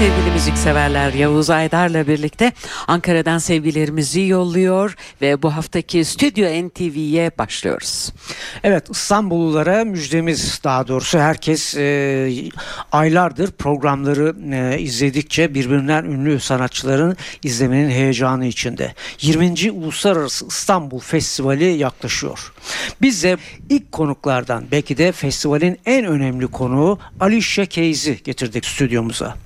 sevgili müzikseverler Yavuz Aydar'la birlikte Ankara'dan sevgilerimizi yolluyor ve bu haftaki Stüdyo NTV'ye başlıyoruz. Evet İstanbullulara müjdemiz daha doğrusu herkes e, aylardır programları e, izledikçe birbirinden ünlü sanatçıların izlemenin heyecanı içinde. 20. Uluslararası İstanbul Festivali yaklaşıyor. Biz de ilk konuklardan belki de festivalin en önemli konuğu Alicia Keys'i getirdik stüdyomuza.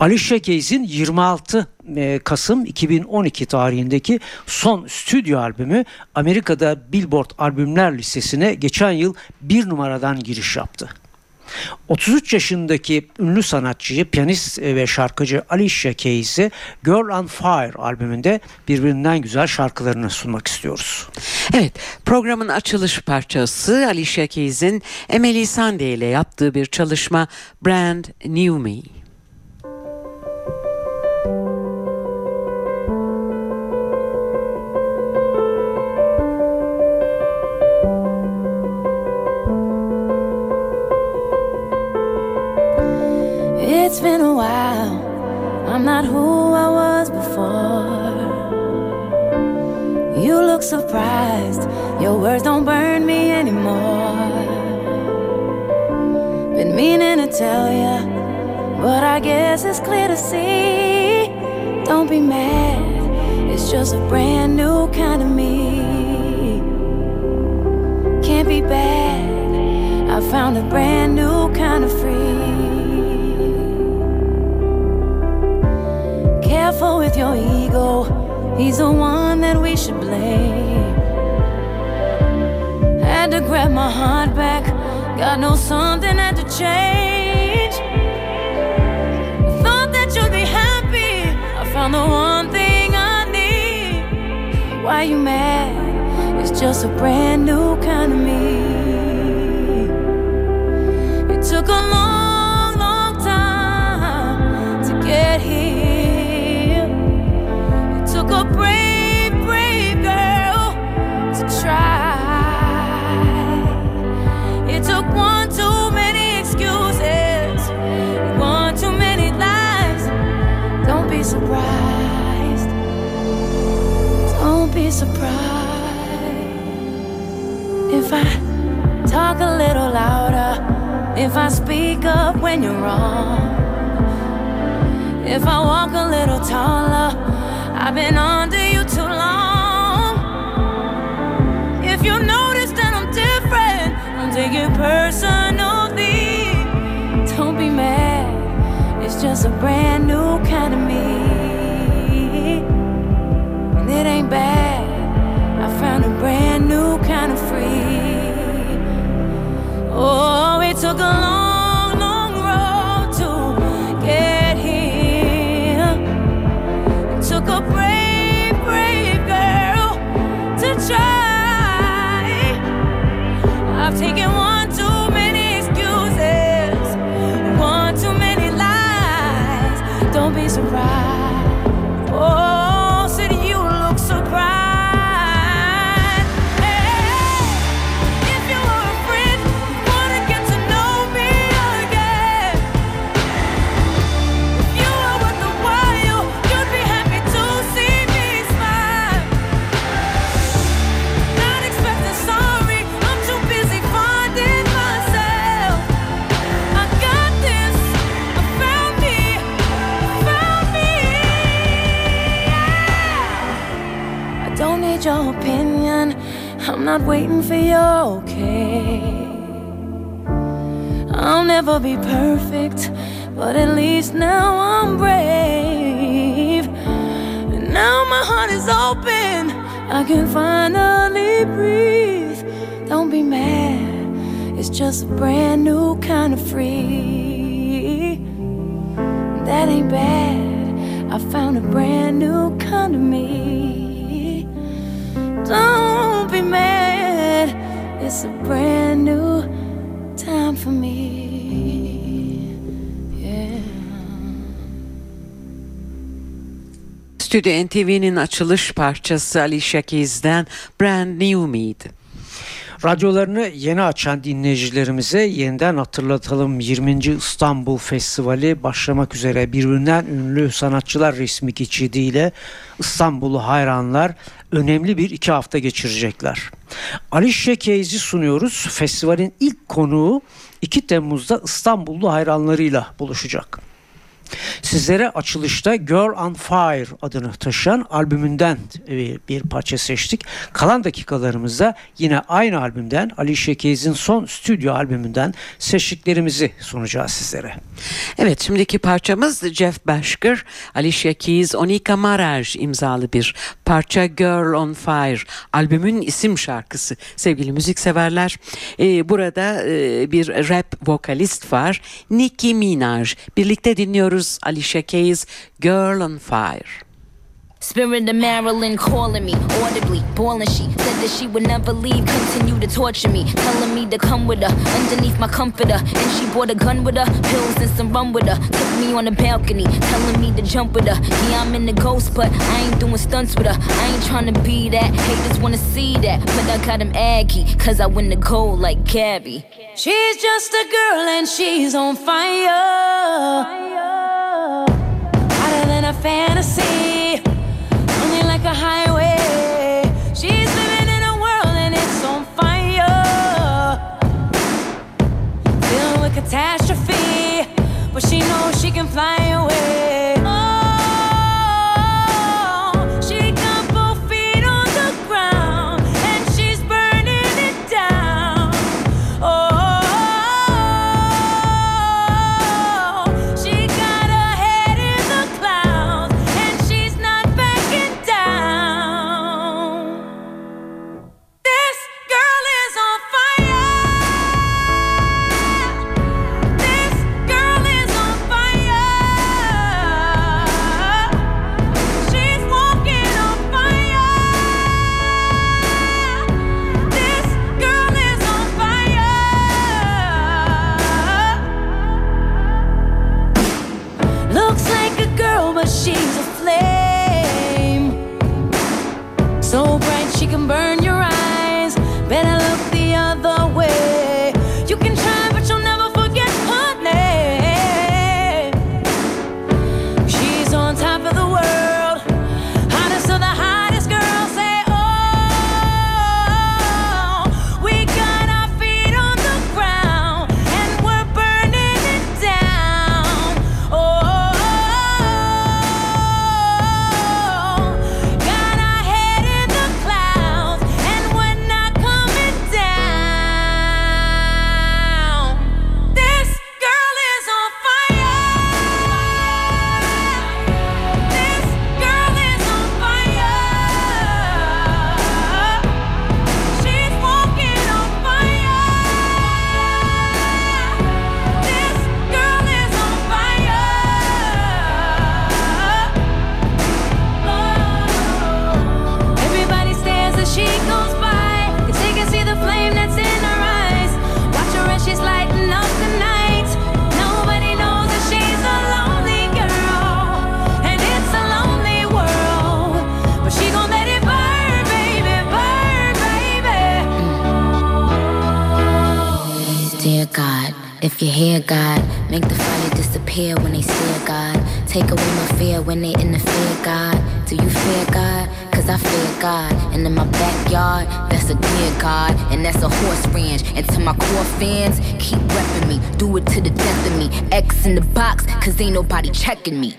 Alicia Keys'in 26 e, Kasım 2012 tarihindeki son stüdyo albümü Amerika'da Billboard albümler listesine geçen yıl bir numaradan giriş yaptı. 33 yaşındaki ünlü sanatçıyı, piyanist ve şarkıcı Alicia Keys'i Girl on Fire albümünde birbirinden güzel şarkılarını sunmak istiyoruz. Evet, programın açılış parçası Alicia Keys'in Emily Sandé ile yaptığı bir çalışma Brand New Me. It's been a while. I'm not who I was before. You look surprised. Your words don't burn me anymore. Been meaning to tell ya, but I guess it's clear to see. Don't be mad. It's just a brand new kind of me. Can't be bad. I found a brand new kind of free. With your ego, he's the one that we should blame. Had to grab my heart back, God knows something had to change. Thought that you'd be happy, I found the one thing I need. Why you mad? It's just a brand new kind of me. It took a long, Don't surprised if I talk a little louder, if I speak up when you're wrong. If I walk a little taller, I've been under you too long. If you notice that I'm different, don't take it personally. Don't be mad, it's just a brand new kind of me. And it ain't bad, brand new kind of free. Oh, it took a long, long road to get here. It took a brave, brave girl to try. I've taken one never be perfect, but at least now I'm brave. And now my heart is open. I can finally breathe. Don't be mad. It's just a brand new kind of free. That ain't bad. I found a brand new kind of me. Don't be mad. It's a brand new Stüdyo NTV'nin açılış parçası Alicia Keys'den Brand New Me'ydi. Radyolarını yeni açan dinleyicilerimize yeniden hatırlatalım 20. İstanbul Festivali başlamak üzere birbirinden ünlü sanatçılar resmi geçidiyle İstanbul'u hayranlar önemli bir iki hafta geçirecekler. Alicia Keys'i sunuyoruz. Festivalin ilk konuğu 2 Temmuz'da İstanbullu hayranlarıyla buluşacak. Sizlere açılışta Girl on Fire adını taşıyan albümünden e, bir parça seçtik. Kalan dakikalarımızda yine aynı albümden Ali Keys'in son stüdyo albümünden seçtiklerimizi sunacağız sizlere. Evet şimdiki parçamız Jeff Bashker, Alicia Keys, Onika Maraj imzalı bir parça Girl on Fire albümün isim şarkısı sevgili müzikseverler. Ee, burada e, bir rap vokalist var Nicki Minaj birlikte dinliyoruz Alicia Keys Girl on Fire. Spirit of Marilyn calling me audibly, boiling. She said that she would never leave, continue to torture me, telling me to come with her underneath my comforter. And she brought a gun with her, pills and some rum with her. Took me on the balcony, telling me to jump with her. Yeah, I'm in the ghost, but I ain't doing stunts with her. I ain't trying to be that. Haters wanna see that, but I got him aggy, cause I win the gold like Gabby. She's just a girl and she's on fire. Hotter fantasy like a highway. She's living in a world and it's on fire. Filled with catastrophe, but she knows she can fly Hear God, make the fire disappear when they stare God. Take away my fear when they interfere, God. Do you fear God? Cause I fear God. And in my backyard, that's a dear God. And that's a horse ranch. And to my core fans, keep repping me. Do it to the death of me. X in the box, cause ain't nobody checking me.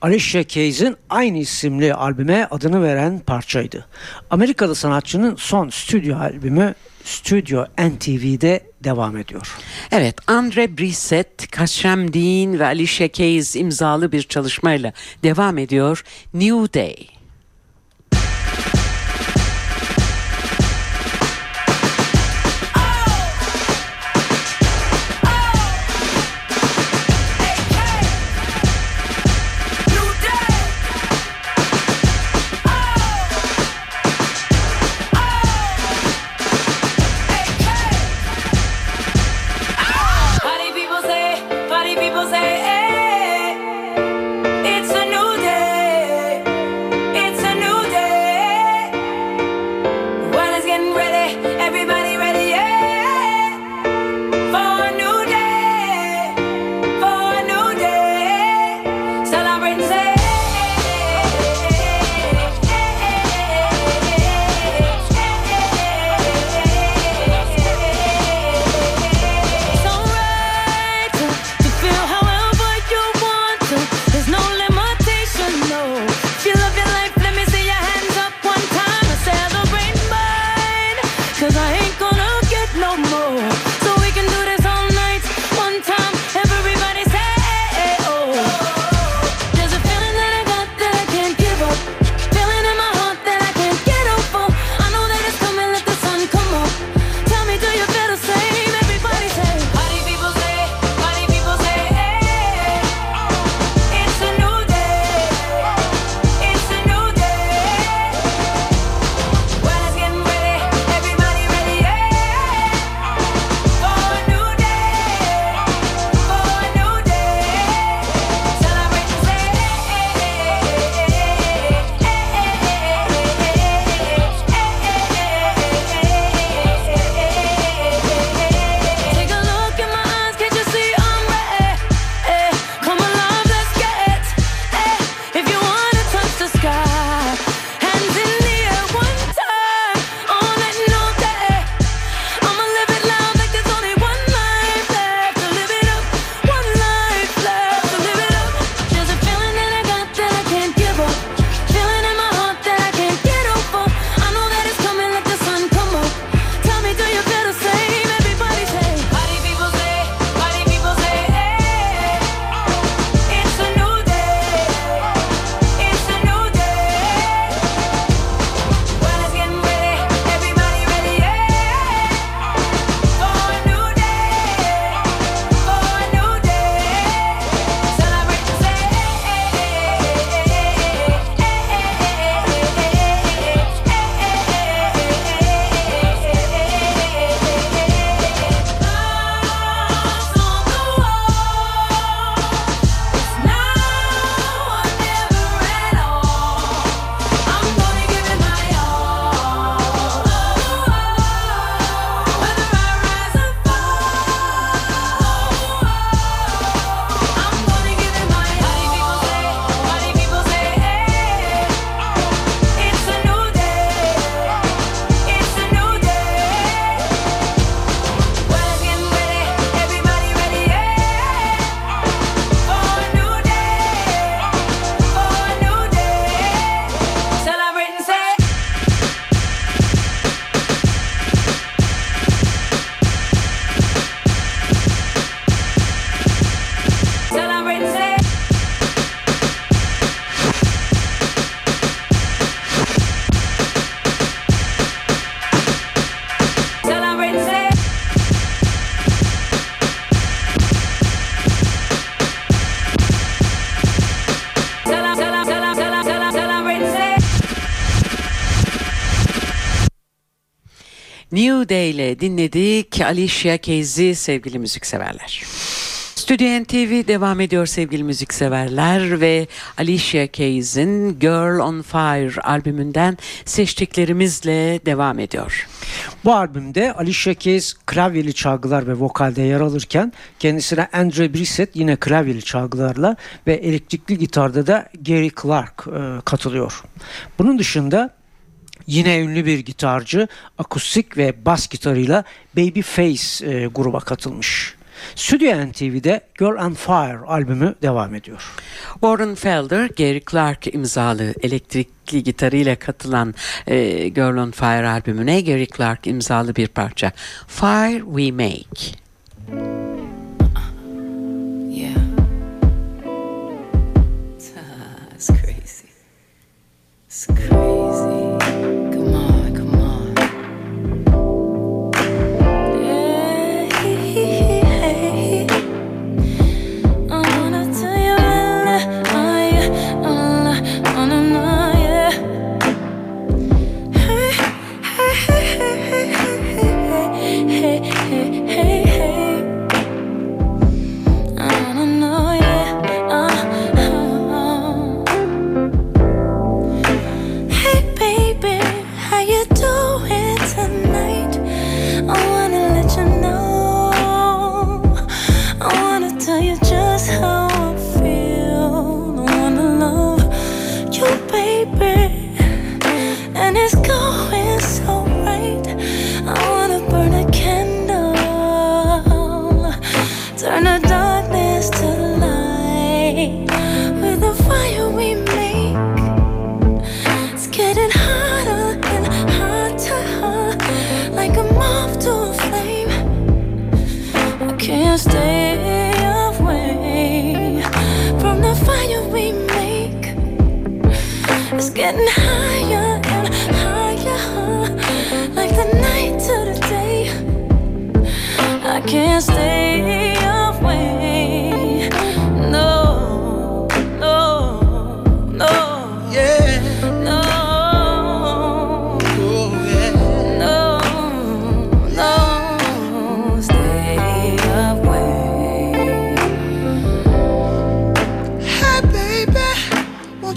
Alicia Keys'in aynı isimli albüme adını veren parçaydı. Amerikalı sanatçının son stüdyo albümü Stüdyo NTV'de devam ediyor. Evet, Andre Brissett, Kaşem Dean ve Alicia Keys imzalı bir çalışmayla devam ediyor New Day. New Day ile dinledik Alicia Keys'i sevgili müzikseverler. Stüdyo NTV devam ediyor sevgili müzikseverler ve Alicia Keys'in Girl on Fire albümünden seçtiklerimizle devam ediyor. Bu albümde Alicia Keys klavyeli çalgılar ve vokalde yer alırken kendisine Andre Brissett yine klavyeli çalgılarla ve elektrikli gitarda da Gary Clark e, katılıyor. Bunun dışında Yine ünlü bir gitarcı akustik ve bas gitarıyla Babyface e, gruba katılmış. Stüdyo NTV'de Girl on Fire albümü devam ediyor. Warren Felder, Gary Clark imzalı elektrikli gitarıyla katılan e, Girl on Fire albümüne Gary Clark imzalı bir parça. Fire We Make. It's crazy.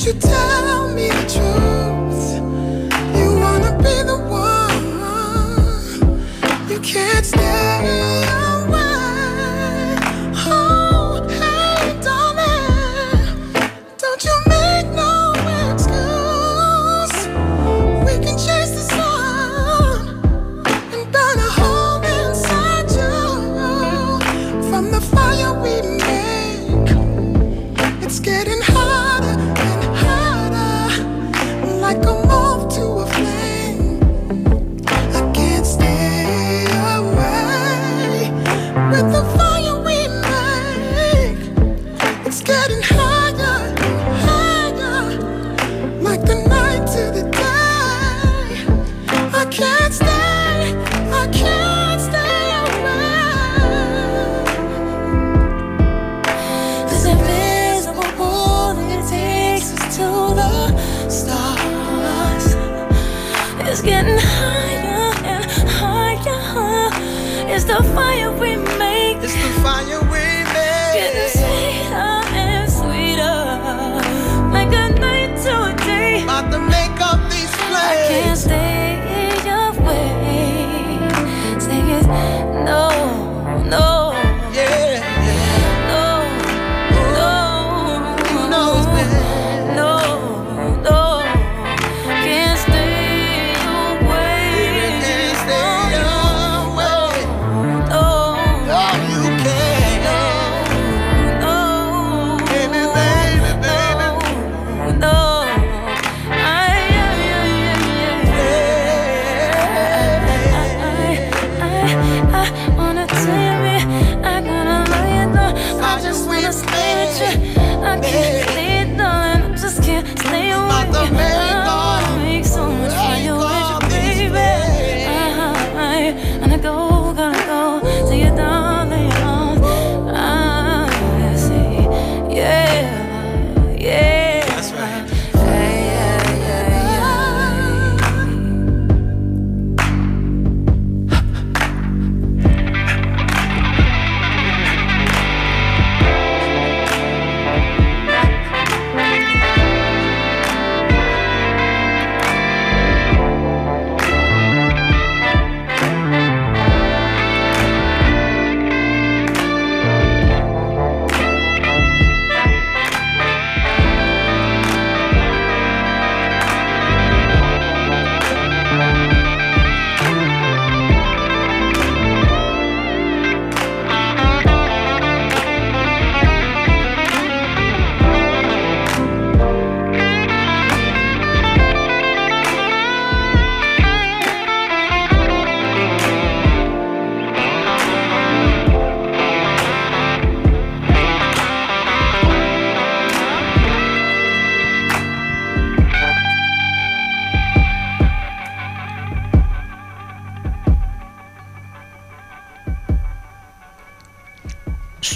you tell? The fire you. I can't.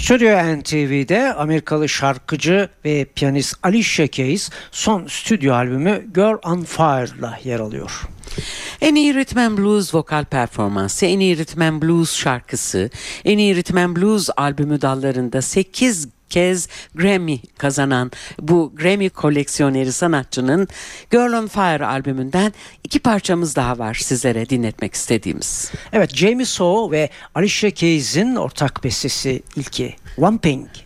Stüdyo NTV'de Amerikalı şarkıcı ve piyanist Alicia Keys son stüdyo albümü Girl on Fire'la yer alıyor. En iyi Rhythm Blues vokal performansı, en iyi Rhythm Blues şarkısı, en iyi Rhythm Blues albümü dallarında 8 kez Grammy kazanan bu Grammy koleksiyoneri sanatçının Girl on Fire albümünden iki parçamız daha var sizlere dinletmek istediğimiz. Evet Jamie Sow ve Alicia Keys'in ortak bestesi ilki One Pink.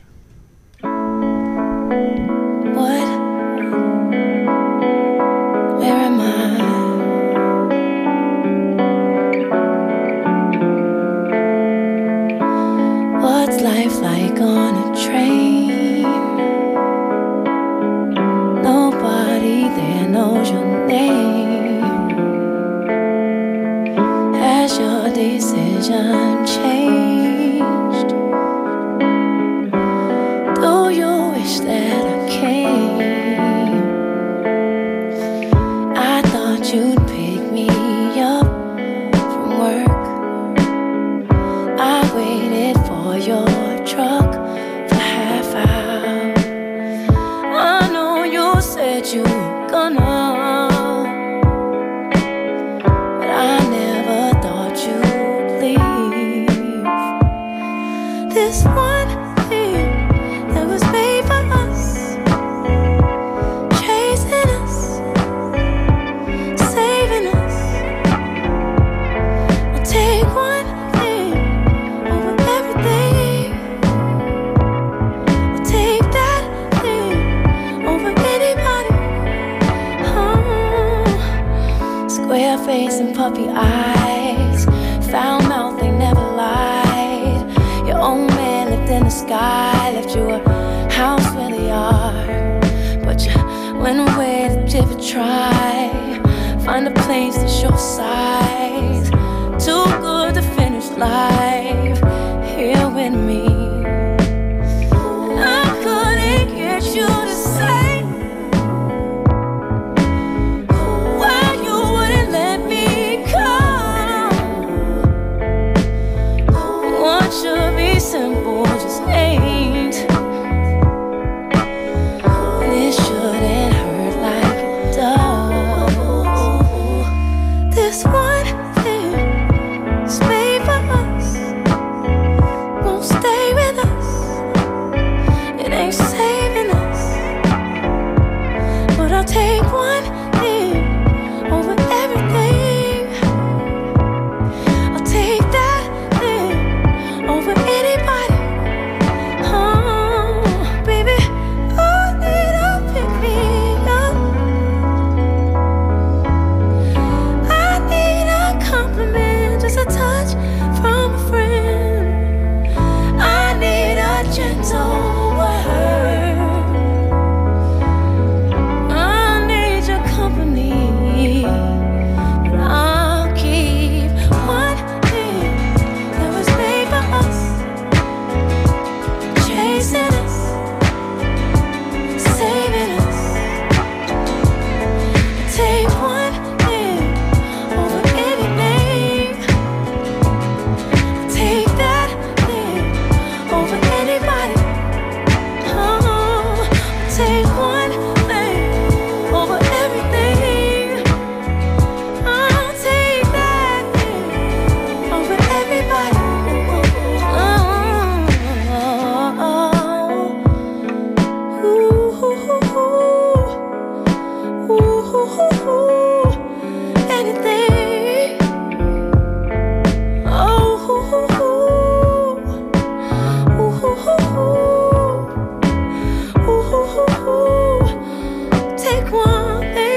one day.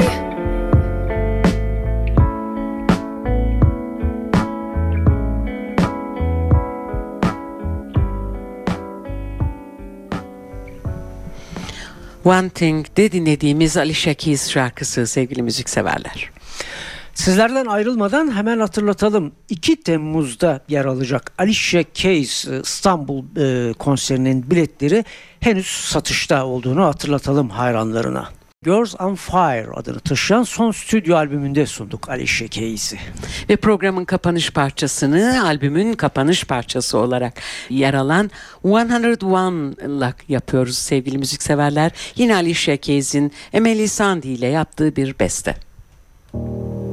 One dinlediğimiz Ali Şakiz şarkısı sevgili müzikseverler. Sizlerden ayrılmadan hemen hatırlatalım. 2 Temmuz'da yer alacak Alişe Keys İstanbul e, konserinin biletleri henüz satışta olduğunu hatırlatalım hayranlarına. Girls on Fire adını taşıyan son stüdyo albümünde sunduk Alişe Keys'i. Ve programın kapanış parçasını albümün kapanış parçası olarak yer alan 101'la yapıyoruz sevgili müzikseverler. Yine Alişe Keys'in Emily Sandi ile yaptığı bir beste. Müzik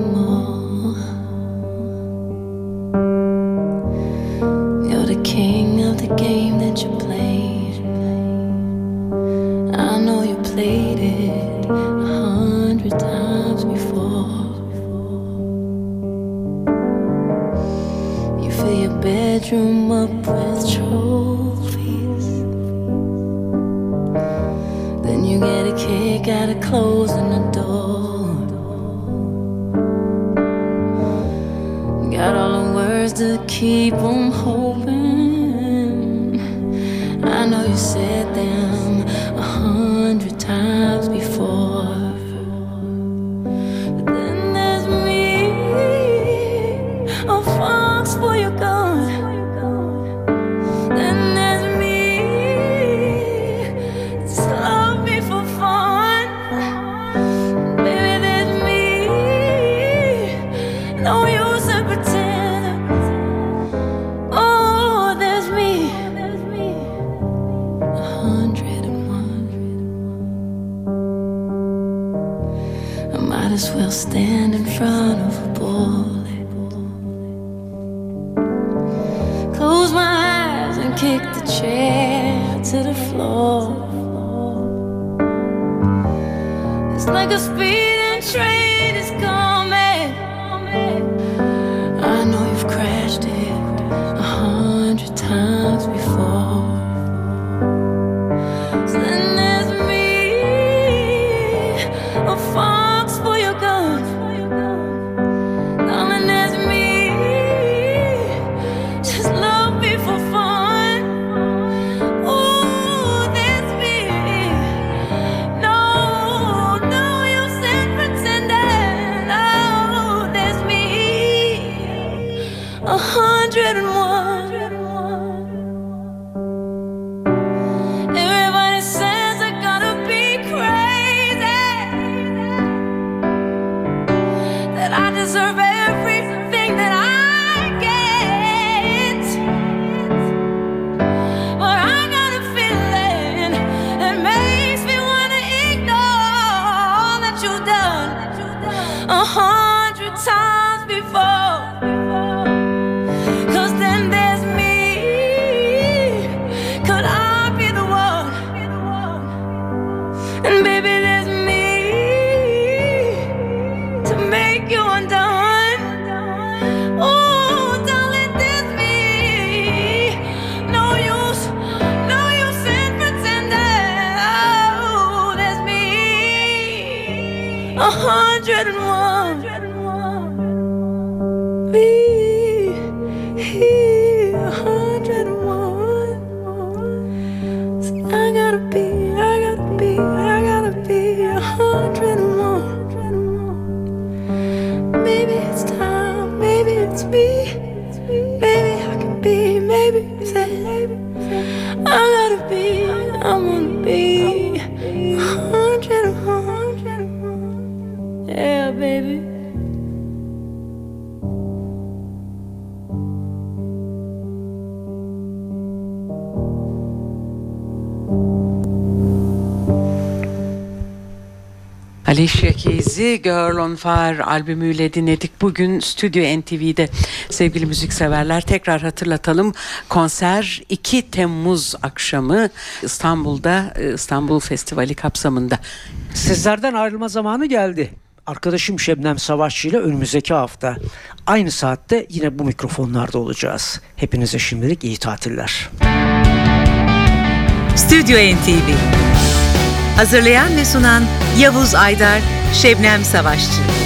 All the words to keep on hoping. I know you said them a hundred times before. yeah, baby. Alicia Keys'i Girl on Fire albümüyle dinledik. Bugün Stüdyo NTV'de sevgili müzikseverler tekrar hatırlatalım. Konser 2 Temmuz akşamı İstanbul'da e, İstanbul Festivali kapsamında. Sizlerden ayrılma zamanı geldi arkadaşım Şebnem Savaşçı ile önümüzdeki hafta aynı saatte yine bu mikrofonlarda olacağız. Hepinize şimdilik iyi tatiller. Stüdyo NTV Hazırlayan ve sunan Yavuz Aydar, Şebnem Savaşçı.